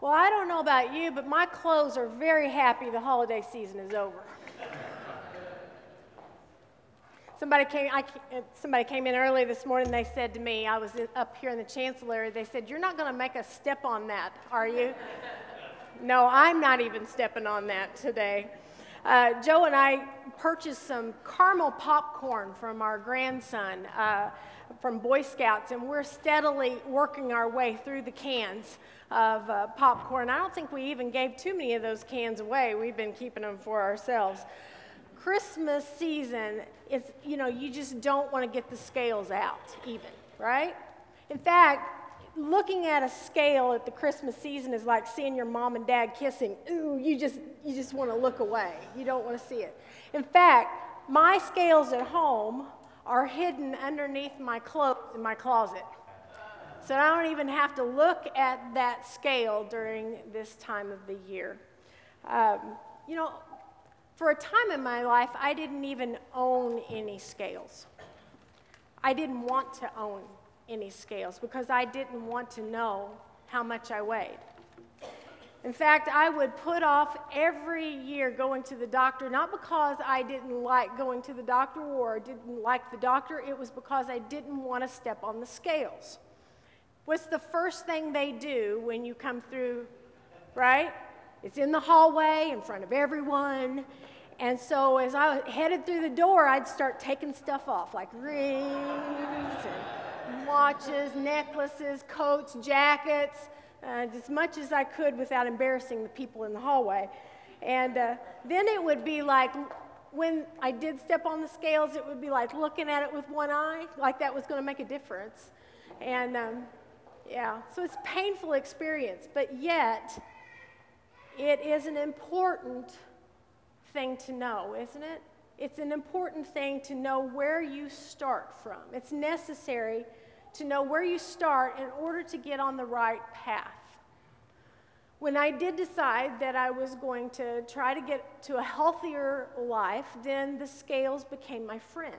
Well, I don't know about you, but my clothes are very happy the holiday season is over. Somebody came, I, somebody came in early this morning. They said to me, I was up here in the chancellor. They said, You're not going to make a step on that, are you? no, I'm not even stepping on that today. Uh, Joe and I purchased some caramel popcorn from our grandson uh, from Boy Scouts, and we're steadily working our way through the cans of uh, popcorn. I don't think we even gave too many of those cans away. We've been keeping them for ourselves. Christmas season is, you know, you just don't want to get the scales out, even, right? In fact, looking at a scale at the Christmas season is like seeing your mom and dad kissing. Ooh, you just, you just want to look away. You don't want to see it. In fact, my scales at home are hidden underneath my clothes in my closet. So I don't even have to look at that scale during this time of the year. Um, you know, for a time in my life, I didn't even own any scales. I didn't want to own any scales because I didn't want to know how much I weighed. In fact, I would put off every year going to the doctor, not because I didn't like going to the doctor or didn't like the doctor, it was because I didn't want to step on the scales. What's the first thing they do when you come through, right? It's in the hallway in front of everyone. And so as I headed through the door, I'd start taking stuff off, like rings and watches, necklaces, coats, jackets, uh, as much as I could without embarrassing the people in the hallway. And uh, then it would be like, when I did step on the scales, it would be like looking at it with one eye, like that was going to make a difference. And um, yeah, so it's a painful experience, but yet it is an important thing to know, isn't it? It's an important thing to know where you start from. It's necessary to know where you start in order to get on the right path. When I did decide that I was going to try to get to a healthier life, then the scales became my friend.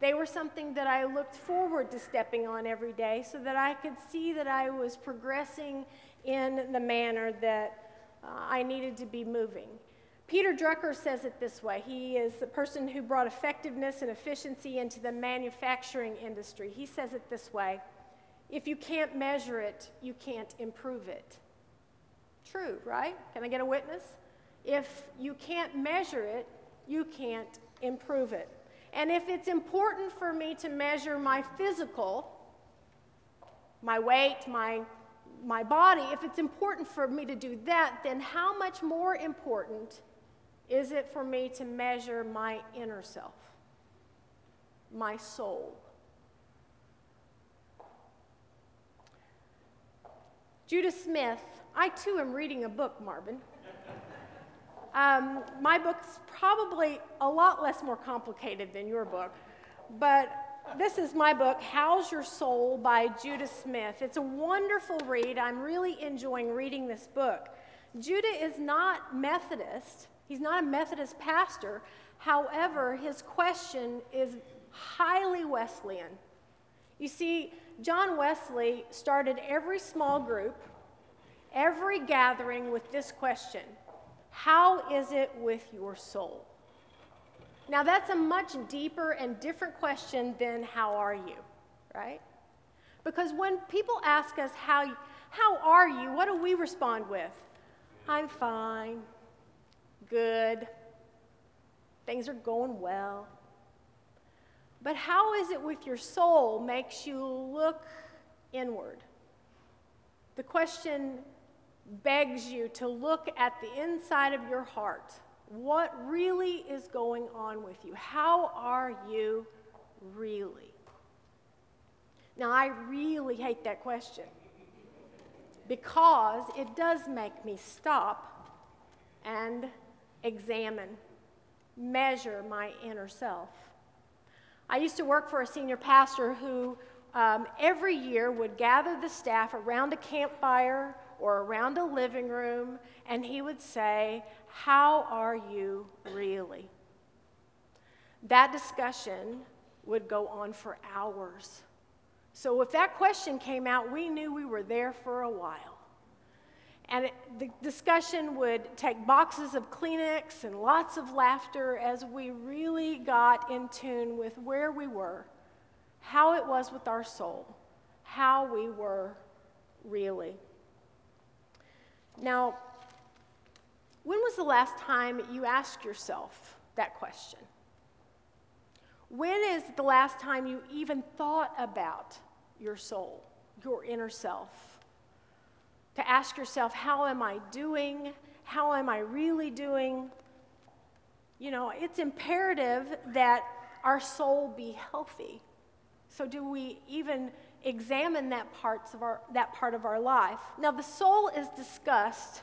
They were something that I looked forward to stepping on every day so that I could see that I was progressing in the manner that uh, I needed to be moving. Peter Drucker says it this way. He is the person who brought effectiveness and efficiency into the manufacturing industry. He says it this way If you can't measure it, you can't improve it. True, right? Can I get a witness? If you can't measure it, you can't improve it. And if it's important for me to measure my physical, my weight, my, my body, if it's important for me to do that, then how much more important is it for me to measure my inner self, my soul? Judah Smith, I too am reading a book, Marvin. Um, my book's probably a lot less more complicated than your book, but this is my book, How's Your Soul by Judah Smith. It's a wonderful read. I'm really enjoying reading this book. Judah is not Methodist, He's not a Methodist pastor. However, his question is highly Wesleyan. You see, John Wesley started every small group, every gathering with this question How is it with your soul? Now, that's a much deeper and different question than how are you, right? Because when people ask us, How, how are you? what do we respond with? I'm fine good, things are going well. But how is it with your soul makes you look inward? The question begs you to look at the inside of your heart. What really is going on with you? How are you really? Now, I really hate that question because it does make me stop and examine, measure my inner self. I used to work for a senior pastor who um, every year would gather the staff around a campfire or around a living room, and he would say, How are you really? That discussion would go on for hours. So if that question came out, we knew we were there for a while. And it, the discussion would take boxes of Kleenex and lots of laughter as we really got in tune with where we were, how it was with our soul, how we were really. Now, when was the last time you asked yourself that question? When is the last time you even thought about your soul, your inner self? To ask yourself, how am I doing? How am I really doing? You know, it's imperative that our soul be healthy. So, do we even examine that, parts of our, that part of our life? Now, the soul is discussed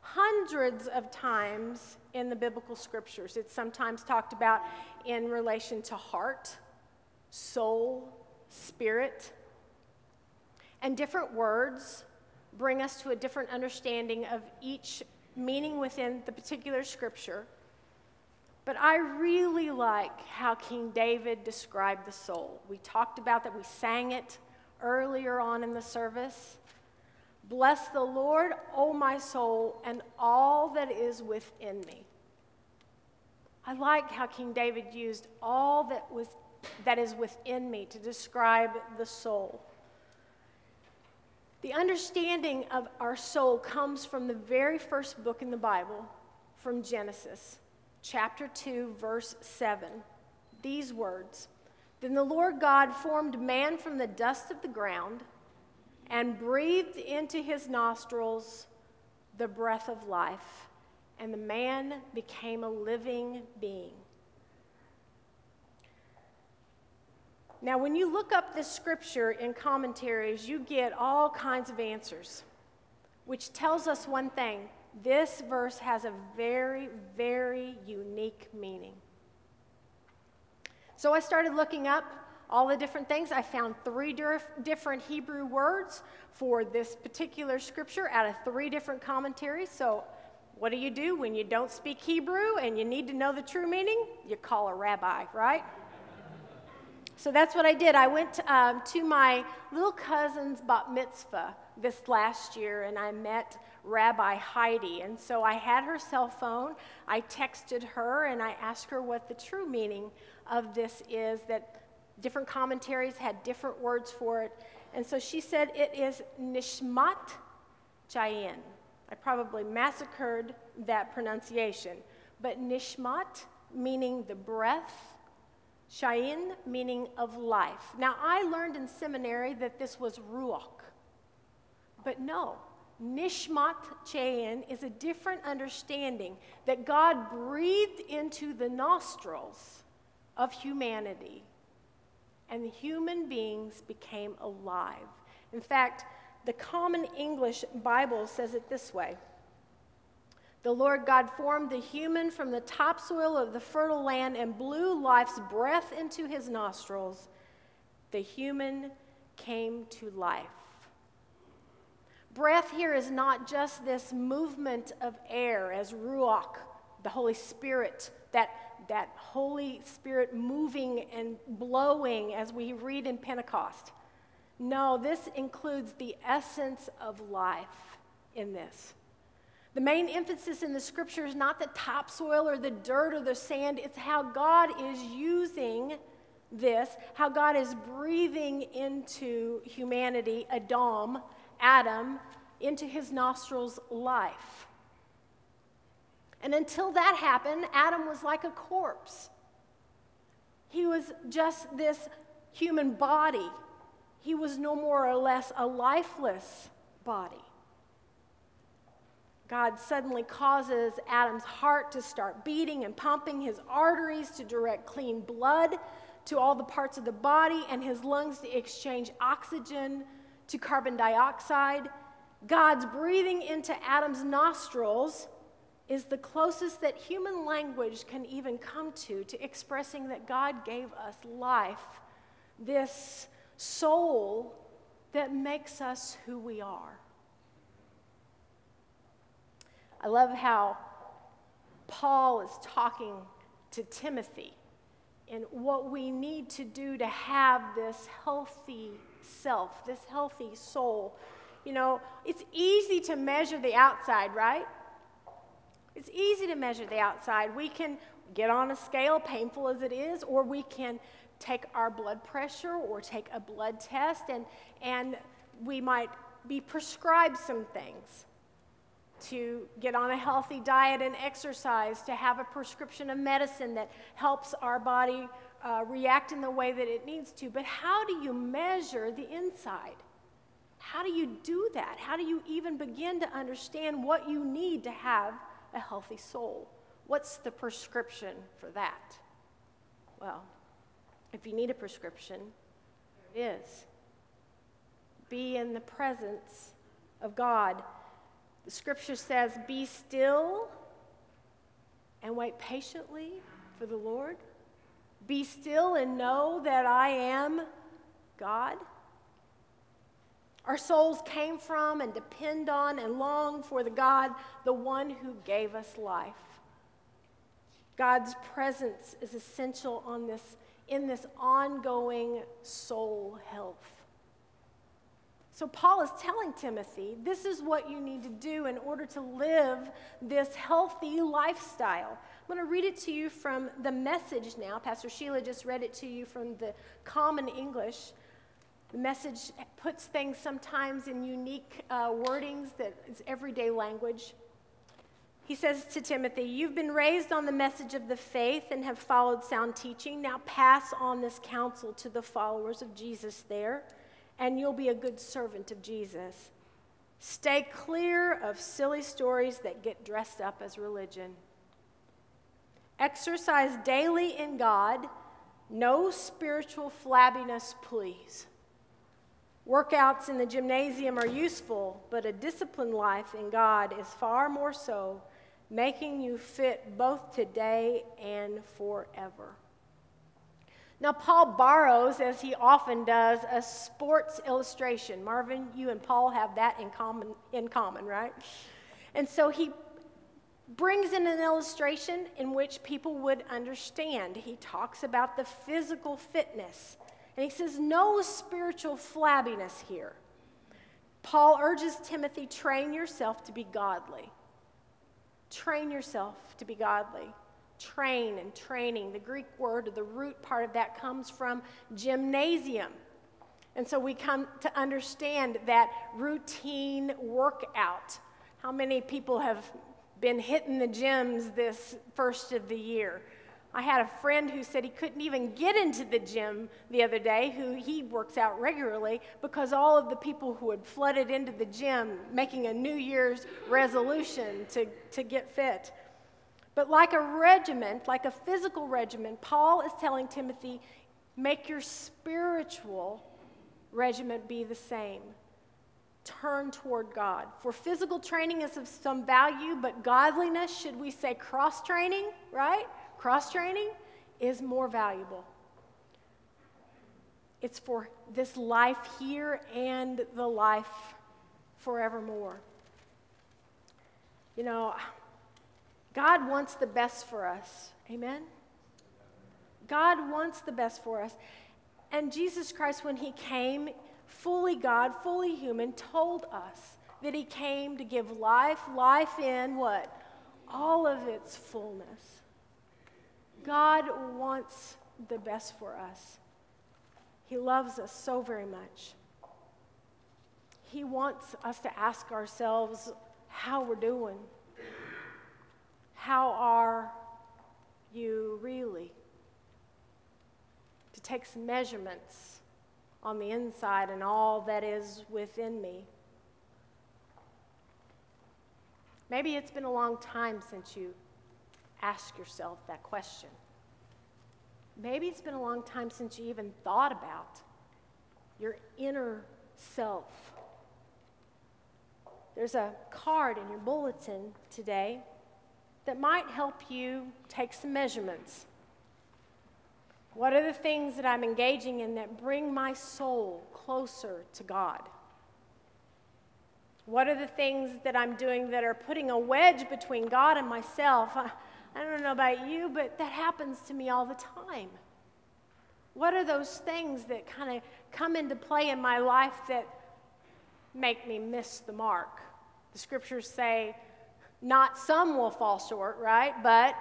hundreds of times in the biblical scriptures. It's sometimes talked about in relation to heart, soul, spirit. And different words bring us to a different understanding of each meaning within the particular scripture. But I really like how King David described the soul. We talked about that, we sang it earlier on in the service. Bless the Lord, O my soul, and all that is within me. I like how King David used all that, was, that is within me to describe the soul. The understanding of our soul comes from the very first book in the Bible, from Genesis, chapter 2, verse 7. These words Then the Lord God formed man from the dust of the ground and breathed into his nostrils the breath of life, and the man became a living being. Now, when you look up this scripture in commentaries, you get all kinds of answers, which tells us one thing this verse has a very, very unique meaning. So I started looking up all the different things. I found three different Hebrew words for this particular scripture out of three different commentaries. So, what do you do when you don't speak Hebrew and you need to know the true meaning? You call a rabbi, right? So that's what I did. I went um, to my little cousin's bat mitzvah this last year and I met Rabbi Heidi. And so I had her cell phone. I texted her and I asked her what the true meaning of this is that different commentaries had different words for it. And so she said it is Nishmat Chayin. I probably massacred that pronunciation. But Nishmat, meaning the breath, Shayin, meaning of life. Now, I learned in seminary that this was Ruach. But no, Nishmat Chayin is a different understanding that God breathed into the nostrils of humanity and the human beings became alive. In fact, the Common English Bible says it this way The Lord God formed the human from the topsoil of the fertile land and blew life's breath into his nostrils. The human came to life. Breath here is not just this movement of air as Ruach, the Holy Spirit, that that Holy Spirit moving and blowing as we read in Pentecost. No, this includes the essence of life in this. The main emphasis in the scripture is not the topsoil or the dirt or the sand, it's how God is using this, how God is breathing into humanity, Adam, Adam, into his nostrils life. And until that happened, Adam was like a corpse. He was just this human body. He was no more or less a lifeless body. God suddenly causes Adam's heart to start beating and pumping, his arteries to direct clean blood to all the parts of the body, and his lungs to exchange oxygen to carbon dioxide. God's breathing into Adam's nostrils is the closest that human language can even come to to expressing that God gave us life, this soul that makes us who we are. I love how Paul is talking to Timothy and what we need to do to have this healthy self, this healthy soul You know, it's easy to measure the outside, right? It's easy to measure the outside. We can get on a scale, painful as it is, or we can take our blood pressure or take a blood test, and, and we might be prescribed some things to get on a healthy diet and exercise, to have a prescription of medicine that helps our body uh, react in the way that it needs to. But how do you measure the inside? How do you do that? How do you even begin to understand what you need to have a healthy soul? What's the prescription for that? Well, if you need a prescription, it is. Be in the presence of God the scripture says, Be still and wait patiently for the Lord. Be still and know that I am God. Our souls came from and depend on and long for the God, the one who gave us life. God's presence is essential on this, in this ongoing soul health. So, Paul is telling Timothy, this is what you need to do in order to live this healthy lifestyle. I'm going to read it to you from the message now. Pastor Sheila just read it to you from the common English. The message puts things sometimes in unique uh, wordings that is everyday language. He says to Timothy, You've been raised on the message of the faith and have followed sound teaching. Now pass on this counsel to the followers of Jesus there and you'll be a good servant of Jesus. Stay clear of silly stories that get dressed up as religion. Exercise daily in God. No spiritual flabbiness, please. Workouts in the gymnasium are useful, but a disciplined life in God is far more so, making you fit both today and forever. Now, Paul borrows, as he often does, a sports illustration. Marvin, you and Paul have that in common, in common, right? And so he brings in an illustration in which people would understand. He talks about the physical fitness, and he says, no spiritual flabbiness here. Paul urges Timothy, train yourself to be godly. Train yourself to be godly train and training. The Greek word, the root part of that comes from gymnasium. And so we come to understand that routine workout. How many people have been hitting the gyms this first of the year? I had a friend who said he couldn't even get into the gym the other day, who he works out regularly, because all of the people who had flooded into the gym making a New Year's resolution to, to get fit. But like a regiment, like a physical regiment, Paul is telling Timothy, make your spiritual regiment be the same. Turn toward God. For physical training is of some value, but godliness, should we say cross training, right? Cross training is more valuable. It's for this life here and the life forevermore. You know, God wants the best for us. Amen? God wants the best for us. And Jesus Christ, when he came, fully God, fully human, told us that he came to give life, life in what? All of its fullness. God wants the best for us. He loves us so very much. He wants us to ask ourselves how we're doing. How are you really? To take some measurements on the inside and all that is within me. Maybe it's been a long time since you asked yourself that question. Maybe it's been a long time since you even thought about your inner self. There's a card in your bulletin today that might help you take some measurements. What are the things that I'm engaging in that bring my soul closer to God? What are the things that I'm doing that are putting a wedge between God and myself? I, I don't know about you, but that happens to me all the time. What are those things that kind of come into play in my life that make me miss the mark. The scriptures say, not some will fall short, right? But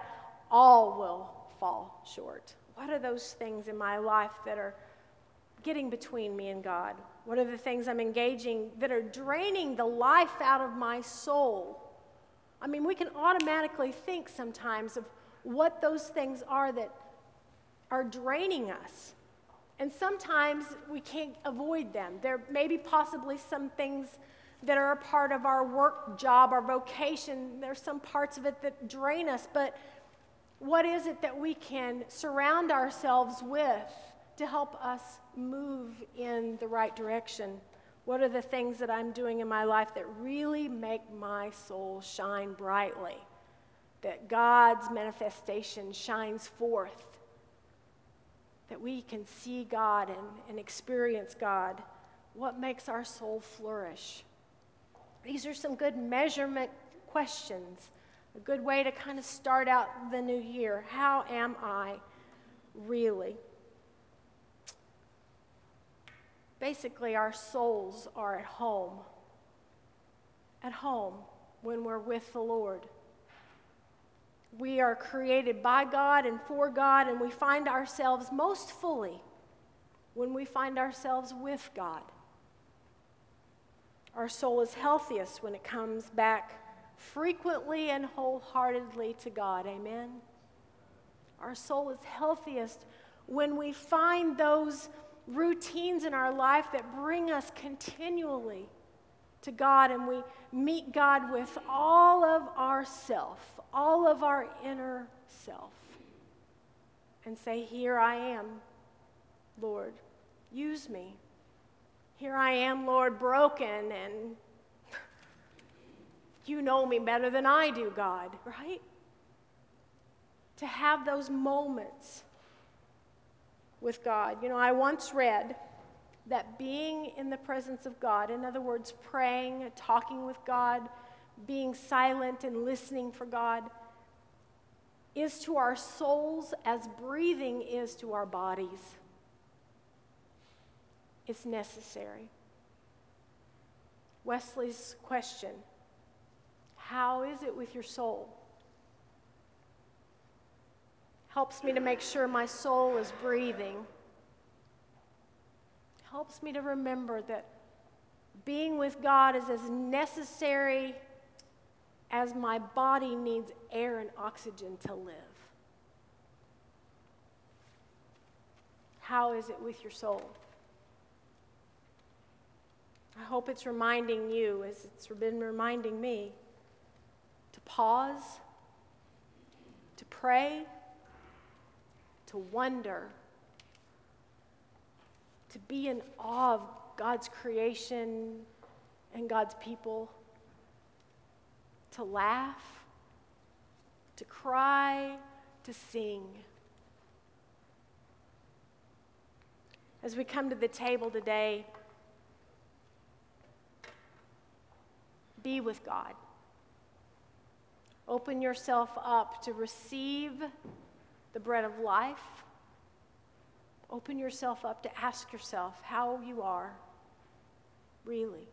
all will fall short. What are those things in my life that are getting between me and God? What are the things I'm engaging that are draining the life out of my soul? I mean, we can automatically think sometimes of what those things are that are draining us. And sometimes we can't avoid them. There may be possibly some things that are a part of our work job, our vocation. There's some parts of it that drain us, but what is it that we can surround ourselves with to help us move in the right direction? What are the things that I'm doing in my life that really make my soul shine brightly? That God's manifestation shines forth that we can see God and, and experience God, what makes our soul flourish? These are some good measurement questions, a good way to kind of start out the new year. How am I really? Basically, our souls are at home. At home when we're with the Lord. We are created by God and for God, and we find ourselves most fully when we find ourselves with God. Our soul is healthiest when it comes back frequently and wholeheartedly to God. Amen. Our soul is healthiest when we find those routines in our life that bring us continually to God and we meet God with all of ourself, all of our inner self and say, Here I am, Lord, use me. Here I am, Lord, broken, and you know me better than I do, God, right? To have those moments with God. You know, I once read that being in the presence of God, in other words, praying, talking with God, being silent and listening for God is to our souls as breathing is to our bodies. It's necessary. Wesley's question How is it with your soul? Helps me to make sure my soul is breathing. Helps me to remember that being with God is as necessary as my body needs air and oxygen to live. How is it with your soul? I hope it's reminding you, as it's been reminding me, to pause, to pray, to wonder, to be in awe of God's creation and God's people to laugh, to cry, to sing. As we come to the table today, be with God. Open yourself up to receive the bread of life. Open yourself up to ask yourself how you are, really.